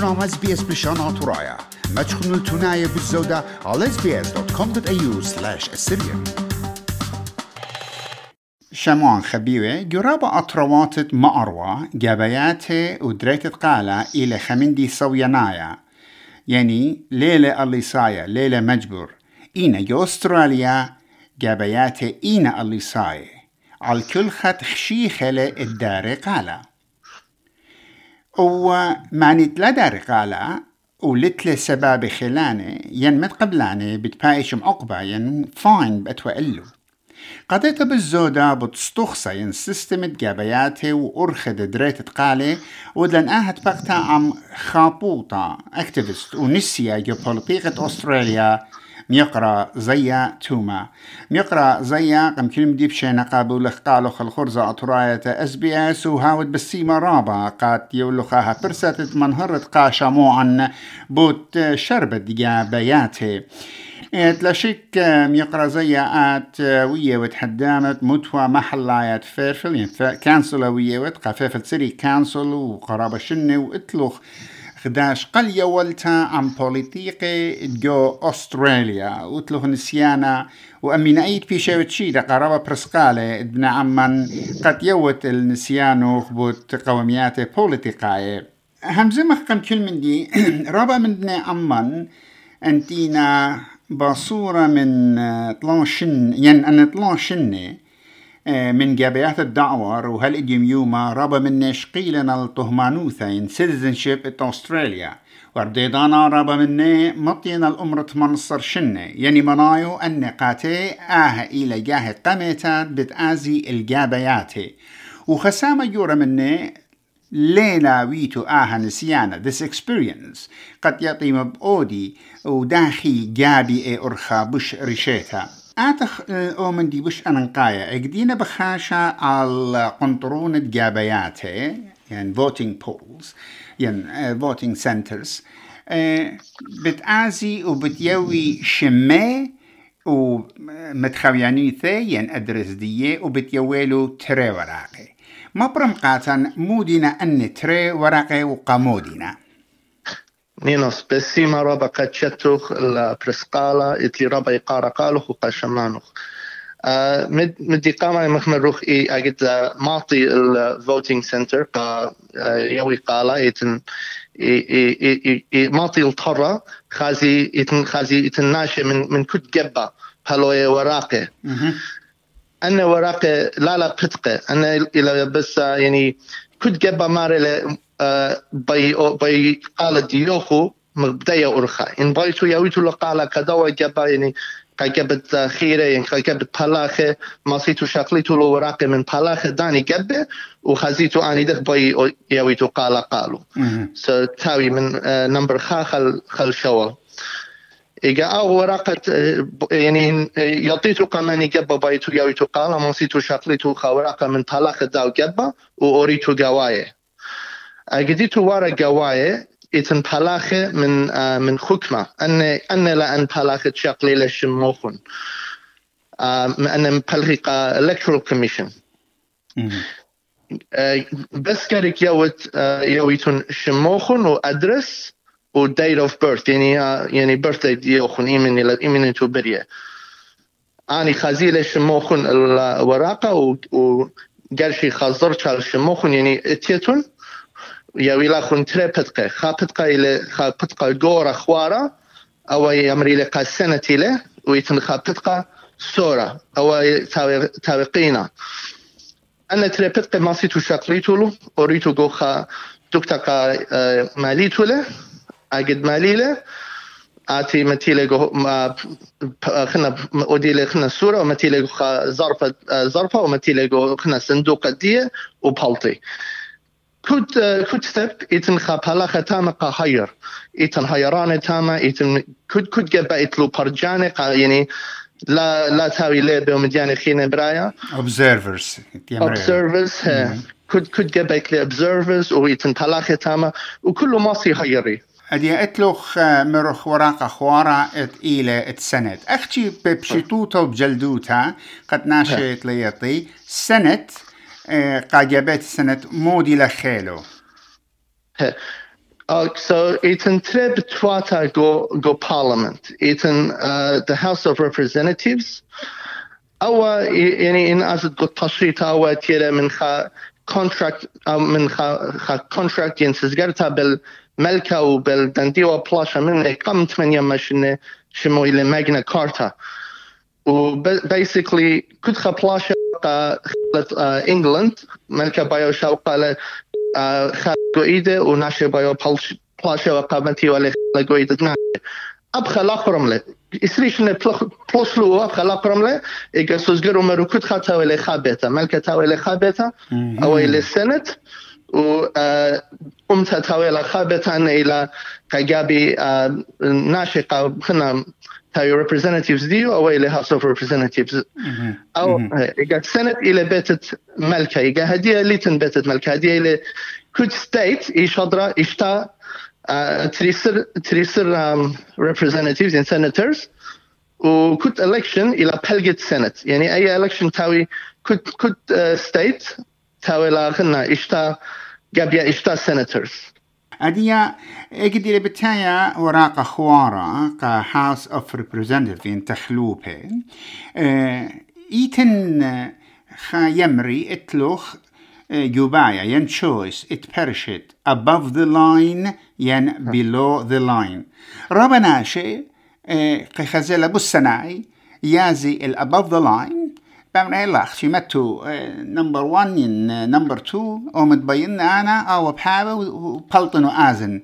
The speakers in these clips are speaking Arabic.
برنامج اس بي اس بلشان عطرايا ما تشخنوا التناية بالزودة على sbs.com.au slash السرية شموان خبيوة جرابة أطرواتت مأروة جابياته ودريت قالة إلى خمندي سوينايا يعني ليلة اللي صايا ليلة مجبور إينا جو أستراليا جابياته إينا اللي صايا على الكل خط خشيخة الدار قالة ومعني تلدا رقالة ولتلة سباب خلانة ين مت قبلانة بتبايش معقبة ين فاين بأتوى إلو. قضيت بالزودة بتستخصى ين سيستم جابياتي وأرخد دريت تقالي ودلن آهت بقتا عم خابوطة اكتيفيست ونسيا جيوبوليتيقة أستراليا ميقرا زيا توما. ميقرا زيا قم كلمة ديب شينا قابو قالو خل خرزة أطراية أس بي إس وهاود بالسيما رابا. قات يولخاها برسات منهرت قاشا عن بوت شربت ديا بياتي. تلاشيك ميقرا زيا آت ويا وتحدامت متوى محلايات فيرفل كانسل ويا وتقفافت سيري كانسل وقرابة شنة وإتلوخ. خداش قليا ولتا عن بوليتيقي جو أستراليا وتلوه نسيانا وأمين أيد في شوت شيدا قرابة برسقالة ابن عمان قد يوت النسيانو خبوت قوميات بوليتيقاي. همزة مخكم كل من دي رابا من ابن عمان أنتينا باصورة من طلاشن ين أن طلاشنة من جابيات الدعوة وهل يوما رابا من نشقيلنا الطهمانوثين citizenship ات أستراليا ورديدانا رابا مني مطينا الأمر تمنصر شنة. يعني منايو أن قاتي آه إلى جاه قميتات بتآزي الجابياتي وخسامة جورا مني ليلة ويتو آها نسيانا. This experience قد يطيم بأودي وداخي جابي إي أرخا بش رشيتا. آتخ أومن دي بش أنقايا اقدينا بخاشا على قنطرون جابياتي يعني voting polls يعني voting centers بتآزي وبتيوي شمي ومتخويانيثي يعني أدرس ديه وبتيويلو تري وراقي ما برمقاتا مودينا أن تري وراقي وقامودينا بسيما ربا قد شتوخ البرسقالة إتلي ربا يقارا قالوخ وقاشمانوخ آه مد مدي قاما مخمر روخ اي اجد ماطي الفوتينج سنتر قا يوي قالا يتن ماطي الطرة خازي يتن خازي يتن ناشي من من كد جبا هلوية وراقة. أنا وراقة لا لا بتقه أنا إلى بس يعني كد جبا ماري بي قال ديوخو مبدأ أرخا إن بايتو يويتو لقالا كدوا جبا يعني كجبت خيرة يعني كجبت بلاخة ما سيتو شكليتو لو وراقي من بلاخة داني جبه وخزيتو آني ده بي يويتو قالا قالو. سو تاوي من نمبر خا خل خل شوال إيجا أو ورقة يعني يعطيتو كمان جبا بايتو يويتو قالا ما سيتو شكليتو خا ورقة من بلاخة داو جبا وأوريتو جوايه. أجديتو ورا جوايه إتن بلاخة من آه من حكمة. أن أن لا أن بلاخة شقلي للشموخن آه أن بلغي electoral commission. آه بس كارك يوت آه يويتون شموخن وأدرس و date of birth. يعني يعني birthday ديوخن إيمن إيمن تو برية. أنا خازيل شموخن الورقة و قرشي خازر شال شموخن. يعني إتيتون يويلا خون تري بتقى. خا بتقى إلى خا بتقى جورا خوارا أو يمري لك سنة إلى ويتن خا بتقى سورة. أو تاوي تاويقينا. أنا تري بتقى ما سيتو شاكليتو له أريتو جو خا دكتاكا ماليتو له أجد مالي له. آتي متيلة جو ما خنا أوديلة خنا سورة ومتيلة جو خا ظرفة ظرفة ومتيلة جو خنا صندوق دية وبالتي كنت كنت ثب إتن خابلا ختامة قهير إتن هيران تامة إتن كنت كنت جبا إتلو برجاني يعني لا لا تاوي لي بومدياني خينا برايا observers observers كنت كنت جبا إتلي observers وإتن بلا ختامة وكله ماصي هيري أدي أتلوخ مرخ وراقة خوارا ات إلى ات سنة أختي ببشيتوتا وبجلدوتا قد ناشيت ليطي سنة قاجبات سنة مودي لخيلو Uh, so iten treb twata go go parliament. Iten uh, the House of Representatives. Awa yani in as go tashrit awa tira min kha contract من خا contract ينسزقرتها بالملكة وبالدندي وبلاشا من قم ثمانية مشن شمو إلى ماجنا كارتا وبيسكلي كنت خا بلاشا خلت انجلند ملكة بايو شاوقا ل خا قويدة وناشي بايو بلاشا وقابنتي ولا خلا قويدة ناشي ابخا لاخرم له اسريش نه پلوسلو ابخا لاخرم له اگه سوزگرو مروکت خاطا ولی خابتا ملکه تاویل خابتا او الى سنت و قمت تاويل خابتا إلى قاقابي ناشقة خنا تاوي representatives ديو أو إلى house of representatives. أو اگه سنت إلى بيتت ملكة اگه هدية ليتن بيتت ملكة هدية إلى كود ستيت إيش هضرة اشتا تريسر تريسر representatives and senators. وكنت election إلى بلجت سنت يعني أي election تاوي كنت كنت ستيت تاوي لا خلنا اشتا قبل اشتا senators أديا إقدر بتايا وراق خوارا كا House of Representatives in تخلوبة إيتن خا يمري اتلوخ يوبايا ين choice it perished above the line ين below the line. ربنا شيء خزيلا بسناي يازي ال above the line شي متو نمبر 1 ين نمبر 2 أو متبين أنا أو بحابة وبلطن وآزن.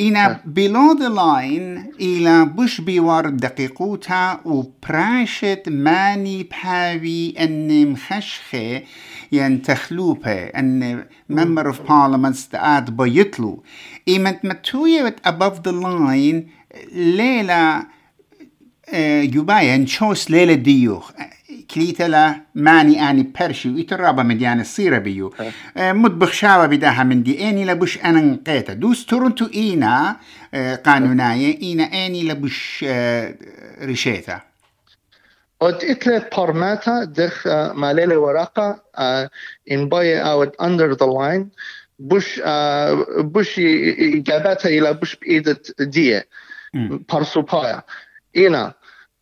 إنا below the line إلى بش بيوار دقيقوتا وبراشت ماني بحاوي أن مخشخة ين تخلوبة أن member of parliament تقاد بيطلو. إيمت متوية above the line ليلة يبايا نشوس ليلة ديوخ. كليتا لا ماني اني برشي ويترابا مديان الصيرة بيو مطبخ شاوة بداها من دي اني لبش أنا نقيتا دوس تورنتو اينا قانوناية اينا اني لبش رشيتا od itle parmata dech malele waraka in boye out under the line bush bush gabata ila bush بإيدة دية parsupaya ina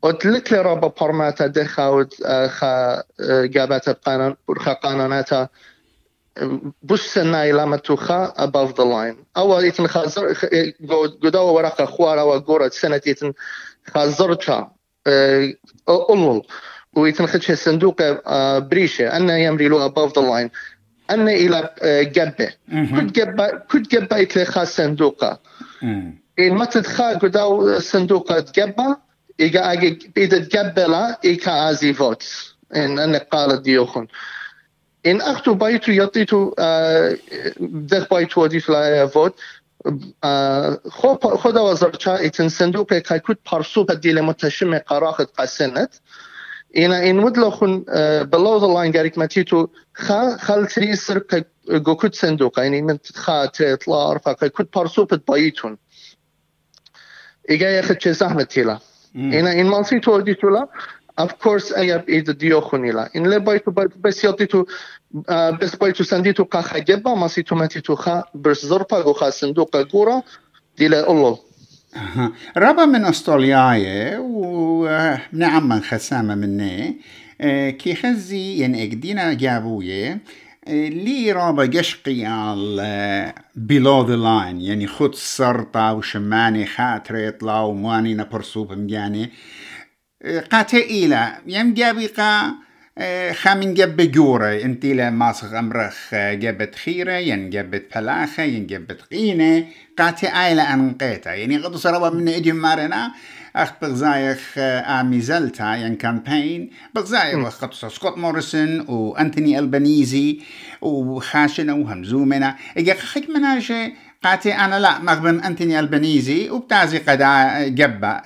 od litle raba parmata decha od خا gabata قانون خا قانوناتا. bush سنا ila matucha above the line. اول يتن خازر قدوا ورقة خوارا وقورة سنة يتن خازرتها أولول ويتنخدش صندوق بريشة. أن يمري له above the line. أن إلى جبة كنت جبة كنت جبة إتلي خاص صندوقة. إن ما تدخل قداو صندوقة جبة فوت. إن أنا قال ديوخن. إن أختو بايتو يطيتو دخ بايتو وديتو لا فوت. خدا وزرچا ایتن صندوق که کود پارسو پا دیل متشم قراخت قسنت. اینا این مدلو خون below the line گریک متیتو خا خل تريسر جو كود صندوق. يعني من خا تطلع ارفع كود پارسو پت بايتون. إيجا ياخد چه زحمت تيلا. مالسي تو ديتو لا of course بس يطيتو بس بايتو سنديتو قاخا جبا ما سيتو ماتيتو خا برس زربا جو خا صندوق قورا ديلا الله ربا من استراليا ونعم من خسامة مني كي خزي ين اقدينا جابوية لي رابا قشقي على below the line يعني خد سرطة وشماني خاطر يطلع وماني نبرسوب مجاني. قاتي إيلا يم جابي قا خامن جب جورة انتي لا ماسخ امرخ جبت خيرة ين جبت فلاخة ين جبت قينة قاتي آيلا انقيتا يعني قد صربا من أجي مارنا اخ بغزايخ امي زلتا ين كامبين بغزايخ وقت سكوت موريسون وانتوني البنيزي وخاشنا وهمزومنا اجا خيك مناجي قاتي أنا لا مغبن انتوني البنيزي وبتازي قدا جبا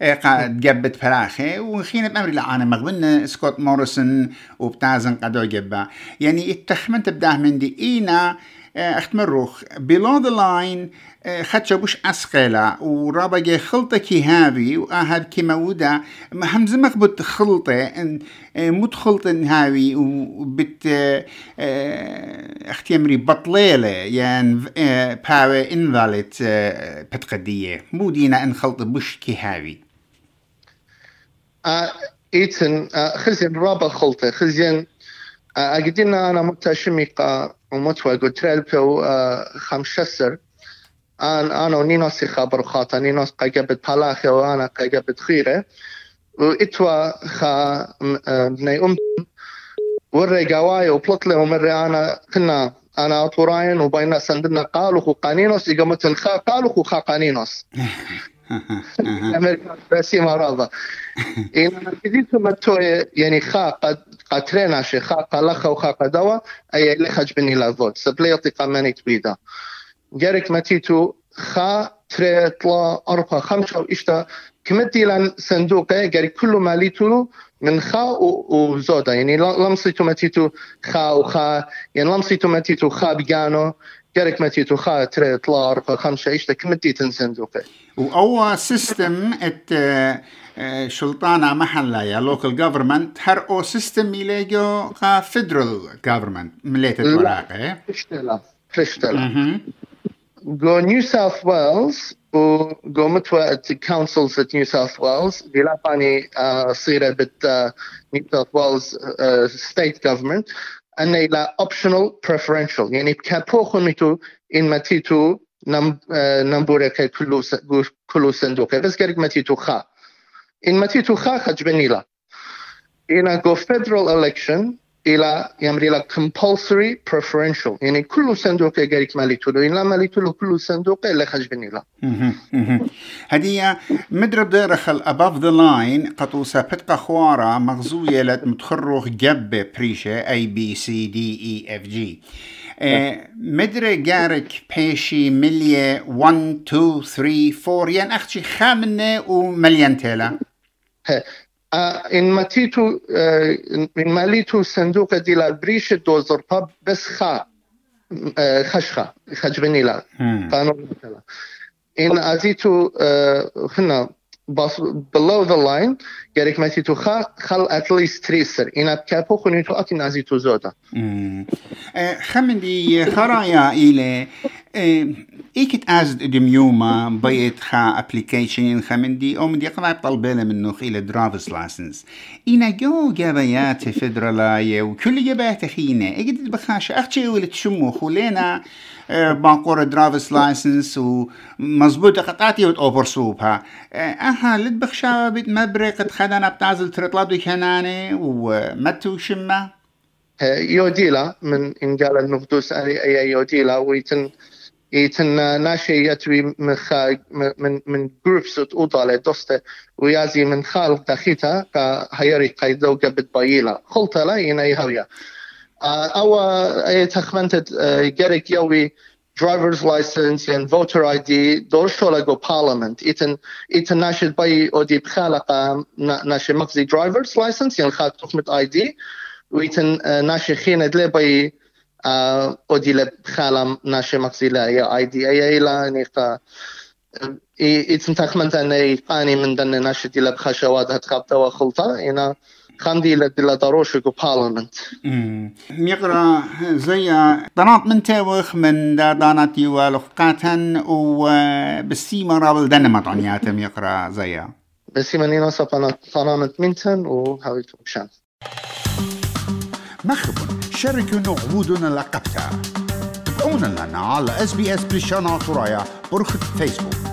خيره جبت فراخي وخينا بأمري لا أنا مغبن سكوت موريسون وبتازن قدو جبا. يعني التخمن تبداه من دي إينا اخت مروخ below the line خدشة بوش أسقيلا. ورابا خلطة كي هاوي وآهاب كي مودا. همزمك بت خلطة مت خلطة هاوي وبت اختيمري بطليلة يعني باوي انفالت بتقدية. مو دينا إن خلطة بوش كي هاوي. إيتن خزين رابا خلطة. خزين أقدينا أنا متشميقة ومتوى قلت ريلبو خمشسر an ano ninos i chabar chata ninos ka gebet palache o ana ka gebet chire u itwa cha bnei um وري قواي وبلطلة ومري أنا. كنا أنا أطوراين وبين سندنا قالوا خو قانينوس. إقامة الخا قالوا خو خا قانينوس. أمريكا بسي مرضى إن كديت متو يعني خا قد قترنا شي خا قلخا وخا قدوا أي اللي خج بني لافوت سبليطي قماني تبيدا جارك ماتيتو خا تري طلا أربعة خمسة وإشتا كمتي لأن صندوقة جاري كل ماليتو من خا وزودا يعني لمسيتو ماتيتو خا وخا يعني لمسيتو ماتيتو خا بيجانو جارك ماتيتو خا تري طلا أربعة خمسة إشتا كمتي تنصندوقة وأول سيستم ات شلطانة محلة يا لوكال جوفرمنت هر أو سيستم يلاقيو خا فيدرال جوفرمنت مليت الوراقة فشتلا فشتلا go New South Wales وقو متوى councils at New South Wales. بلاباني صيرة بت South Wales uh, state government. أن إلى optional preferential. يعني بكابو ميتو إن ماتيتو نم نمبورة كل كل صندوق بس قريب ماتيتو خا. إن ماتيتو خا خجبني لا. إن go federal election إلى يمري إلى compulsory preferential. يعني كل صندوق يقريك مالي تلو إلا مالي تلو كل صندوق إلا خجبني لا هدية مدرب ديرخل above the line. قطوسة بتقى خوارا مغزوية لتمتخرخ جب بريشة A B C D E F G. مدري جارك بيشي ملية 1 2 3 4 يعني أختي خامنة ومليان تيلا. In matitu in malitu صندوق دي البريش دوزر باب بس خا خشخة خجبنيلا قانون in أزيتو هنا below the line gerek matitu خا خل at least تريسر. in كابو خنيتو اكن أزيتو زودا. خمندي خرايا إلى إيكت أزد دميوما بيت خا أبليكيشن خمندي أو مدي قرأ طلبنا منه إلى درافس لاسنس إنا جو جابيات فدرالاية وكل جابيات خينة إيكت بخاش أختي ولد شمو خولينا باقور درافس لايسنس ومزبوط قطعتي وتأوبر سوبها أها لد بخشا بيت مبرق قد خدنا بتعزل ترطلادو كناني ومتو شمه يوديلا من إن قال النفدوس أي يوديلا ويتن ناشي يتوي من من من جروبس اوضالة دوستة ويازي من خال دخيتا كا هيري قيدو قبت بايلا. خلطة لا ينا يهويا أو اي تخمنت جريك يوي driver's license and voter ID دور شولا جو parliament. إتن إتن ناشد باي أودي بخالقة ناشي مقزي driver's license يعني خاد تخمت ID ويتن ناشي خينة دلي باي ناشي مقزيلا يا اي دي اي لا نيقا إتن تخمنت أن يقاني من دن ناشي دي لب خشوات هتخابتا وخلطة إنا خاندي لدلا داروشكو بارلمنت ميقرا زي دانات من تاوخ من دا دانات يوالوقاتن وبسيما رابل دنما طعنيات ميقرا زي بسيما نينا سبانا طنامت منتن وهاويتو بشان مخبن شاركونا عبودنا لقبتها تابعونا لنا على اس اس بريشانا ترايا برخة فيسبوك